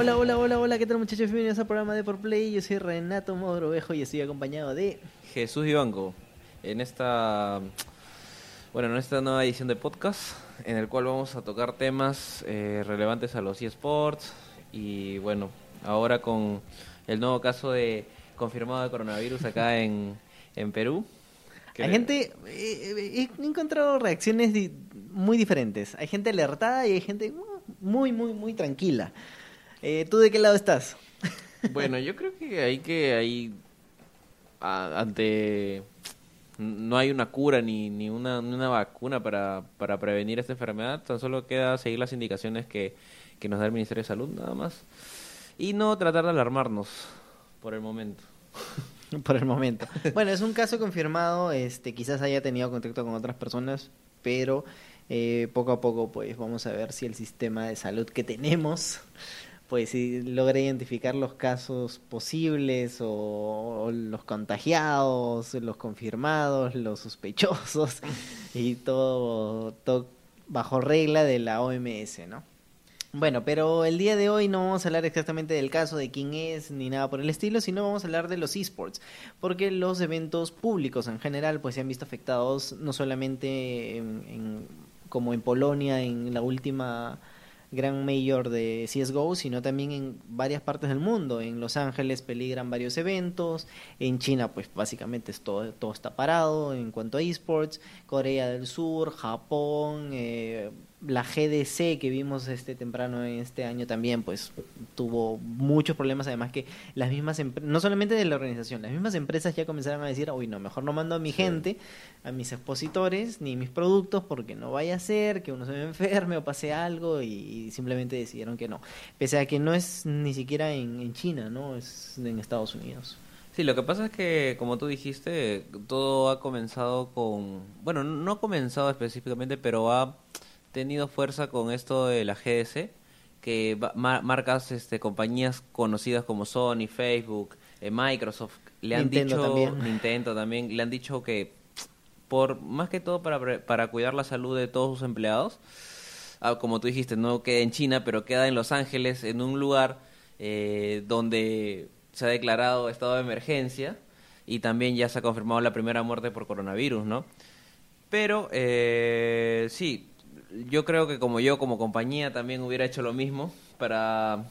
Hola, hola, hola, hola, ¿qué tal muchachos? Bienvenidos al programa de Por Play. Yo soy Renato Mogrovejo y estoy acompañado de... Jesús Ibanco, en esta, bueno, en esta nueva edición de podcast, en el cual vamos a tocar temas eh, relevantes a los eSports y bueno, ahora con el nuevo caso de confirmado de coronavirus acá en, en Perú. que- Hay gente... eh, he encontrado reacciones di- muy diferentes. Hay gente alertada y hay gente uh, muy, muy, muy tranquila. Eh, ¿Tú de qué lado estás? Bueno, yo creo que hay que hay a- ante no hay una cura ni, ni una, ni una vacuna para, para prevenir esta enfermedad, tan solo queda seguir las indicaciones que, que nos da el Ministerio de Salud nada más y no tratar de alarmarnos por el momento. Por el momento. Bueno, es un caso confirmado, este, quizás haya tenido contacto con otras personas, pero eh, poco a poco pues vamos a ver si el sistema de salud que tenemos pues si logra identificar los casos posibles o, los contagiados, los confirmados, los sospechosos y todo, todo bajo regla de la OMS, ¿no? Bueno, pero el día de hoy no vamos a hablar exactamente del caso de quién es ni nada por el estilo, sino vamos a hablar de los esports, porque los eventos públicos en general pues se han visto afectados no solamente en- en- como en Polonia en la última gran mayor de CSGO, sino también en varias partes del mundo. En Los Ángeles peligran varios eventos, en China pues básicamente es todo, todo está parado en cuanto a esports, Corea del Sur, Japón, eh, la GDC que vimos este temprano en este año también pues tuvo muchos problemas. Además que las mismas no solamente de la organización las mismas empresas ya comenzaron a decir uy no mejor no mando a mi gente a mis expositores ni mis productos porque no vaya a ser que uno se me enferme o pase algo y, y simplemente decidieron que no. Pese a que no es ni siquiera en, en China no es en Estados Unidos. Sí, lo que pasa es que, como tú dijiste, todo ha comenzado con, bueno, no ha comenzado específicamente, pero ha tenido fuerza con esto de la GDC, que marcas, este, compañías conocidas como Sony, Facebook, eh, Microsoft, le han Nintendo dicho, también. Nintendo también, le han dicho que, por más que todo para, para cuidar la salud de todos sus empleados, ah, como tú dijiste, no queda en China, pero queda en Los Ángeles, en un lugar eh, donde se ha declarado estado de emergencia y también ya se ha confirmado la primera muerte por coronavirus, ¿no? Pero eh, sí, yo creo que como yo, como compañía, también hubiera hecho lo mismo para...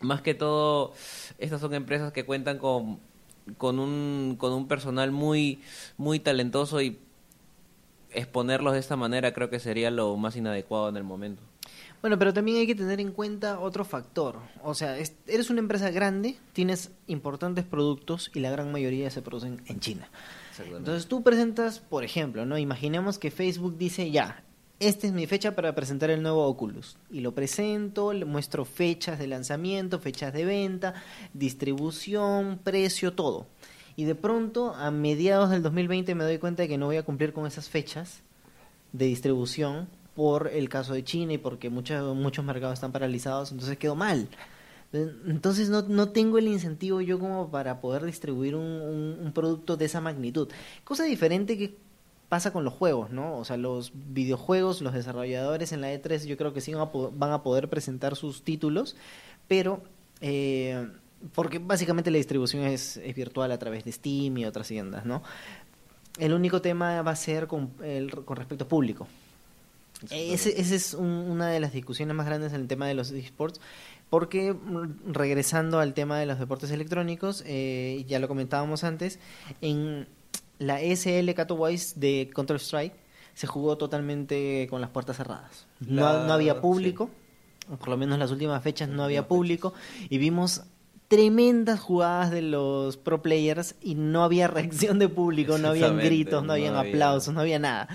Más que todo, estas son empresas que cuentan con, con, un, con un personal muy, muy talentoso y exponerlos de esta manera creo que sería lo más inadecuado en el momento. Bueno, pero también hay que tener en cuenta otro factor. O sea, es- eres una empresa grande, tienes importantes productos y la gran mayoría se producen en China. Entonces tú presentas, por ejemplo, ¿no? Imaginemos que Facebook dice, ya, esta es mi fecha para presentar el nuevo Oculus. Y lo presento, le muestro fechas de lanzamiento, fechas de venta, distribución, precio, todo. Y de pronto, a mediados del 2020 me doy cuenta de que no voy a cumplir con esas fechas de distribución por el caso de China y porque muchos muchos mercados están paralizados, entonces quedó mal. Entonces no, no tengo el incentivo yo como para poder distribuir un, producto de esa magnitud. Cosa diferente que pasa con los juegos, ¿no? O sea, los videojuegos, los desarrolladores en la E3 yo creo que sí van a, poder presentar sus títulos, pero... eh, porque básicamente la distribución es, virtual a través de Steam y otras tiendas, ¿no? El único tema va a ser con, el, con respecto a público. Ese es un- una de las discusiones más grandes en el tema de los esports, porque mm, regresando al tema de los deportes electrónicos, eh, ya lo comentábamos antes, en la SL Katowice de Counter-Strike se jugó totalmente con las puertas cerradas. No, La- no había sí. público, por lo menos en las últimas fechas no había público, y vimos tremendas jugadas de los pro players y no había reacción de público, no habían gritos, no no habían había- aplausos, no había nada.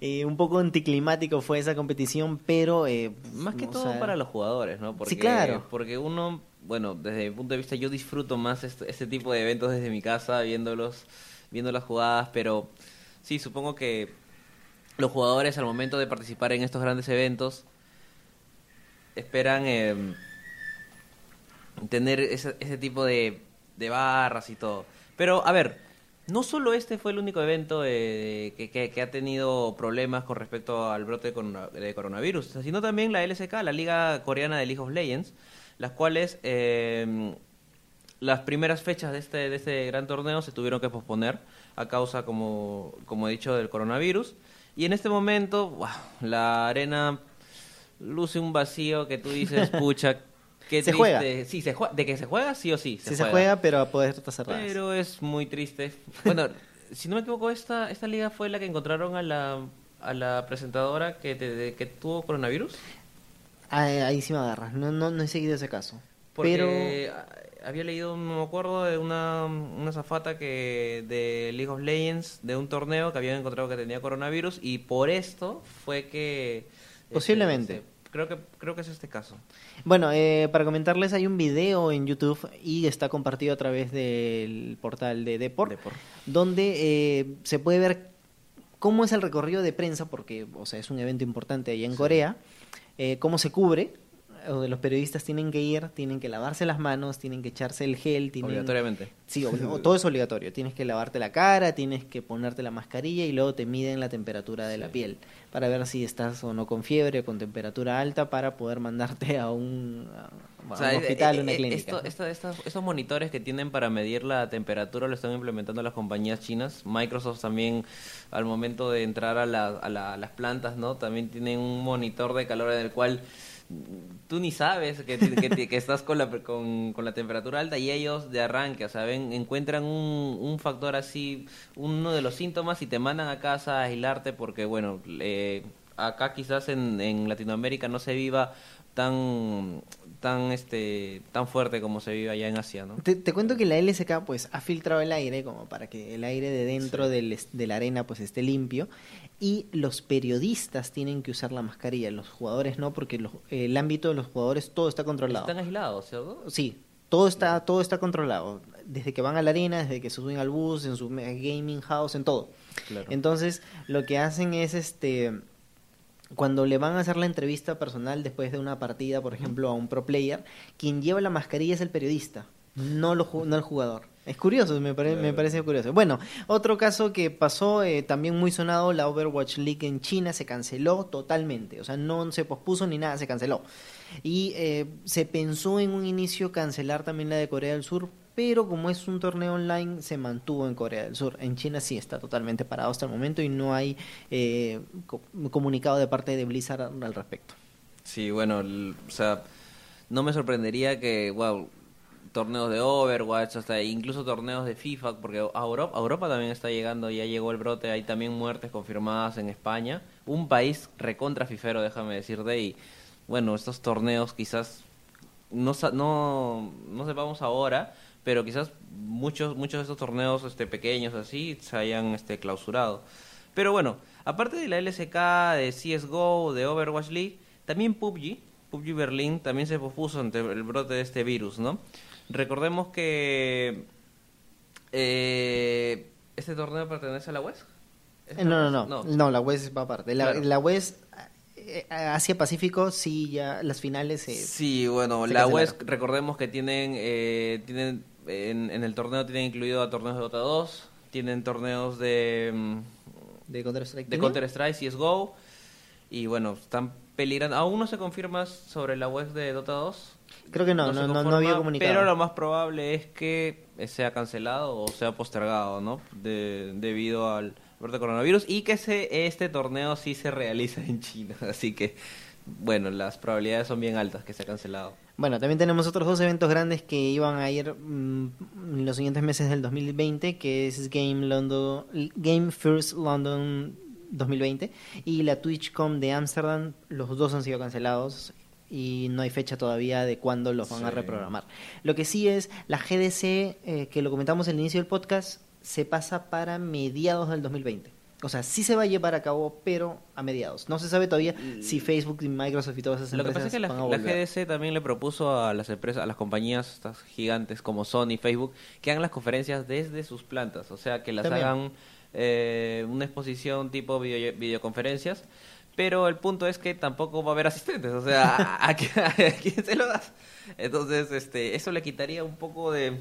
Eh, un poco anticlimático fue esa competición, pero... eh, Más que todo sea, para los jugadores, ¿no? Porque, claro. Porque uno, bueno, desde mi punto de vista, yo disfruto más este, este tipo de eventos desde mi casa, viéndolos, viendo las jugadas, pero sí, supongo que los jugadores al momento de participar en estos grandes eventos esperan eh, tener ese, ese tipo de, de barras y todo. Pero, a ver, no solo este fue el único evento eh, que, ha tenido problemas con respecto al brote de coronavirus, sino también la LSK, la Liga Coreana de League of Legends, las cuales eh, las primeras fechas de este, de este gran torneo se tuvieron que posponer a causa, como, como he dicho, del coronavirus. Y en este momento, wow, la arena luce un vacío que tú dices, pucha, qué Se triste. juega. Sí, se juega. De que se juega, sí o sí. sí se juega, pero a poder estar. Pero es muy triste. Bueno, si no me equivoco, esta, esta liga fue la que encontraron a la, a la presentadora que, te- de- que tuvo coronavirus. Ah, ahí sí me agarras. No, no, no he seguido ese caso. Porque Pero había leído, no me acuerdo, de una, una zafata que de League of Legends, de un torneo que habían encontrado que tenía coronavirus y por esto fue que... este, Posiblemente. este, creo que creo que es este caso. Bueno, eh, para comentarles, hay un video en YouTube y está compartido a través del portal de Deport, Deport. donde eh, se puede ver cómo es el recorrido de prensa, porque o sea, es un evento importante allá en Corea, eh, cómo se cubre. Donde Los periodistas tienen que ir, tienen que lavarse las manos, tienen que echarse el gel, tienen... Obligatoriamente. Sí, obli- todo es obligatorio. Tienes que lavarte la cara, tienes que ponerte la mascarilla y luego te miden la temperatura de la Sí. piel para ver si estás o no con fiebre o con temperatura alta para poder mandarte a un, a- O sea, un hospital, eh, una eh, clínica. esto- ¿no? esta- estas- estos monitores que tienen para medir la temperatura lo están implementando las compañías chinas. Microsoft también, al momento de entrar a, la- a la- a las plantas, ¿no? También tienen un monitor de calor en el cual tú ni sabes que, que estás con la, con, con la temperatura alta y ellos de arranque, o sea, ven, encuentran un, un factor así, uno de los síntomas y te mandan a casa a aislarte porque, bueno, eh, acá quizás en, en Latinoamérica no se viva tan tan este tan fuerte como se vive allá en Asia, ¿no? Te, te cuento que la LSK pues ha filtrado el aire como para que el aire de dentro Sí. del de la arena pues esté limpio y los periodistas tienen que usar la mascarilla, los jugadores no porque los- el ámbito de los jugadores todo está controlado. Están aislados, ¿cierto? Sí, todo está, todo está controlado. Desde que van a la arena, desde que se suben al bus, en su gaming house, en todo. Claro. Entonces, lo que hacen es este cuando le van a hacer la entrevista personal después de una partida, por ejemplo, a un pro player, quien lleva la mascarilla es el periodista, no, lo, no el jugador. Es curioso, me, pare- me parece curioso. Bueno, otro caso que pasó eh, también muy sonado, la Overwatch League en China se canceló totalmente, o sea, no se pospuso ni nada, se canceló. Y eh, se pensó en un inicio cancelar también la de Corea del Sur, pero como es un torneo online, se mantuvo en Corea del Sur. En China sí está totalmente parado hasta el momento y no hay eh, co- comunicado de parte de Blizzard al respecto. Sí, bueno, o sea, no me sorprendería que, wow, torneos de Overwatch, hasta incluso torneos de FIFA, porque a Europa, Europa también está llegando, ya llegó el brote, hay también muertes confirmadas en España, un país recontra fifero, déjame decirte, y bueno, estos torneos quizás no, no, no sepamos ahora, pero quizás muchos, muchos de estos torneos este, pequeños así se hayan este, clausurado. Pero bueno, aparte de la LSK, de CSGO, de Overwatch League, también PUBG, PUBG Berlín, también se pospuso ante el brote de este virus, ¿no? Recordemos que eh, este torneo pertenece a la WES. ¿Es Eh, la No, no, WES? no, no, la WES va aparte. La, Claro. la WES, eh, Asia-Pacífico, sí, ya las finales... eh, Sí, bueno, la. WES, recordemos que tienen, eh, tienen en, en el torneo tienen incluido a torneos de Dota 2, tienen torneos de, mm, de Counter-Strike. de. Counter-Strike, CSGO, y bueno, están peligrando. Aún no se confirma sobre la web de Dota 2. Creo que no, no, no, había comunicado. Pero lo más probable es que sea cancelado o sea postergado, ¿no? De- debido al brote coronavirus y que se, este torneo sí se realiza en China. Así que, bueno, las probabilidades son bien altas que sea cancelado. Bueno, también tenemos otros dos eventos grandes que iban a ir mm, en los siguientes meses del 2020, que es Game London, Game First London 2020 y la TwitchCon de Amsterdam. Los dos han sido cancelados y no hay fecha todavía de cuándo los van a reprogramar. Lo que sí es la GDC, eh, que lo comentamos al inicio del podcast, se pasa para mediados del 2020. O sea, sí se va a llevar a cabo, pero a mediados. No se sabe todavía si Facebook y Microsoft y todas esas Lo que empresas pasa es que la. GDC también le propuso a las empresas, a las compañías estas gigantes como Sony y Facebook, que hagan las conferencias desde sus plantas, o sea, que las También. hagan eh, una exposición tipo video- videoconferencias, pero el punto es que tampoco va a haber asistentes, o sea, ¿a, a quién se lo das? Entonces, este, eso le quitaría un poco de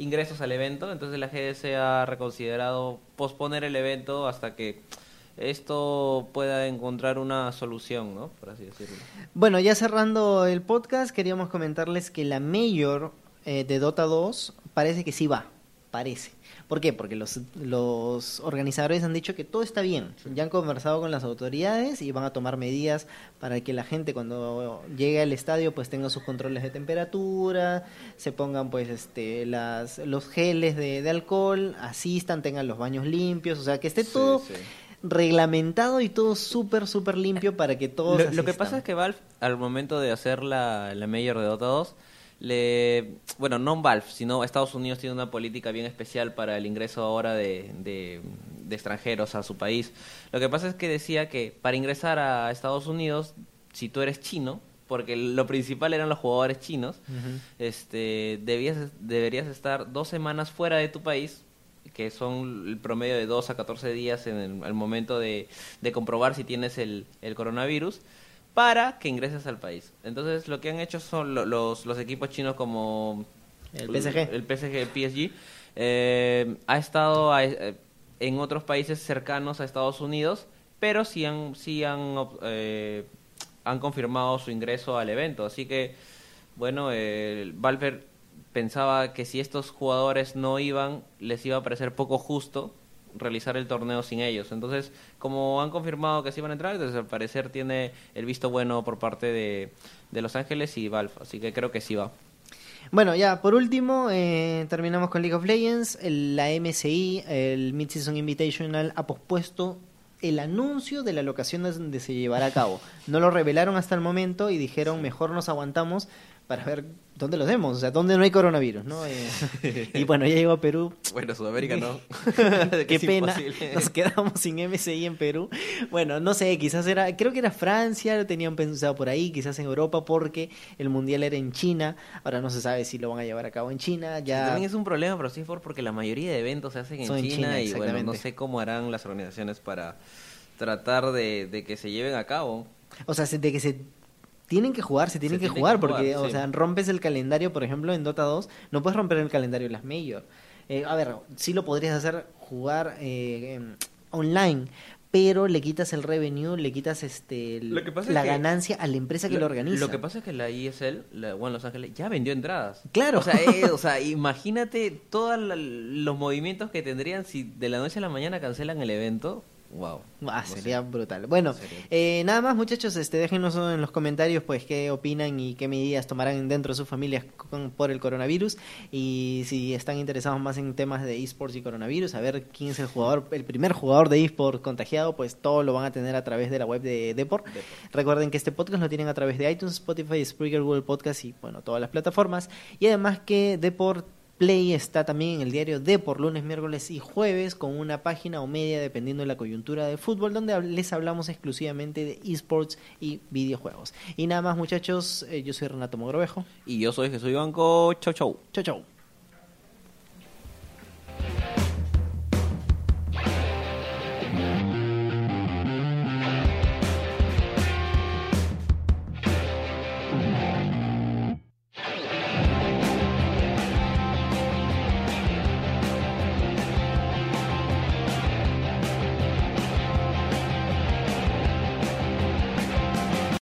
ingresos al evento, entonces la GDC ha reconsiderado posponer el evento hasta que esto pueda encontrar una solución, ¿no? Por así decirlo. Bueno, ya cerrando el podcast, queríamos comentarles que la mayor eh, de Dota 2 parece que sí va, parece. ¿Por qué? Porque los, los organizadores han dicho que todo está bien. Ya han conversado con las autoridades y van a tomar medidas para que la gente cuando llegue al estadio pues tenga sus controles de temperatura, se pongan pues este las los geles de, de alcohol, asistan, tengan los baños limpios, o sea que esté Sí, todo sí. reglamentado y todo súper, súper limpio para que todos Lo, lo que pasa es que Valve, al momento de hacer la, la Major de Dota 2, le, bueno, no Valve, sino Estados Unidos tiene una política bien especial para el ingreso ahora de, de, de extranjeros a su país. Lo que pasa es que decía que para ingresar a Estados Unidos, si tú eres chino, porque lo principal eran los jugadores chinos, este, debías, deberías estar dos semanas fuera de tu país, que son el promedio de 2 a 14 días en el, al momento de, de comprobar si tienes el, el coronavirus, para que ingreses al país. Entonces, lo que han hecho son lo- los, los equipos chinos como El PSG. el PSG, PSG, eh, ha estado a- eh, en otros países cercanos a Estados Unidos, pero sí han, sí han, eh, han confirmado su ingreso al evento. Así que, bueno, eh, Valver pensaba que si estos jugadores no iban, les iba a parecer poco justo realizar el torneo sin ellos. Entonces, como han confirmado que sí van a entrar, entonces al parecer tiene el visto bueno por parte de, de Los Ángeles y Valve. Así que creo que sí va. Bueno, ya, por último, eh, terminamos con League of Legends. El- la MSI, el Mid-Season Invitational, ha pospuesto el anuncio de la locación donde se llevará a cabo. No lo revelaron hasta el momento y dijeron, mejor nos aguantamos para ver dónde los demos, o sea, dónde no hay coronavirus, ¿no? Eh, y bueno, ya llegó a Perú. Bueno, Sudamérica no. Qué pena, imposible. nos quedamos sin MSI en Perú. Bueno, no sé, quizás era, creo que era Francia, lo tenían pensado por ahí, quizás en Europa, porque el mundial era en China. Ahora no se sabe si lo van a llevar a cabo en China. Ya También es un problema para Seafor porque la mayoría de eventos se hacen en China, y bueno, no sé cómo harán las organizaciones para tratar de, de que se lleven a cabo. O sea, se- de que se tienen que jugar, se tienen Se que tiene jugar, que porque, jugar, o sí. sea, rompes el calendario, por ejemplo, en Dota 2, no puedes romper el calendario de las Major. Eh, a ver, sí lo podrías hacer jugar eh, em, online, pero le quitas el revenue, le quitas este el- Lo que pasa es la que- ganancia a la empresa que lo, organiza. Lo que pasa es que la ESL, la One Los Ángeles, ya vendió entradas. Claro. O sea, eh, o sea imagínate todos los movimientos que tendrían si de la noche a la mañana cancelan el evento. Wow. Ah, sería brutal. Bueno, Sería. eh, nada más muchachos, este, déjenos en los comentarios pues qué opinan y qué medidas tomarán dentro de sus familias con- por el coronavirus y si están interesados más en temas de esports y coronavirus, a ver quién es el jugador, el primer jugador de esports contagiado, pues todo lo van a tener a través de la web de Deport. Deport. Recuerden que este podcast lo tienen a través de iTunes, Spotify, Spreaker, Google Podcast y bueno, todas las plataformas. Y además que Deport Play está también en el diario Deport lunes, miércoles y jueves con una página o media dependiendo de la coyuntura del fútbol donde les hablamos exclusivamente de esports y videojuegos. Y nada más muchachos, eh, yo soy Renato Mogrovejo. Y yo soy Jesús Ibanco. Chau, chau. Chau chau.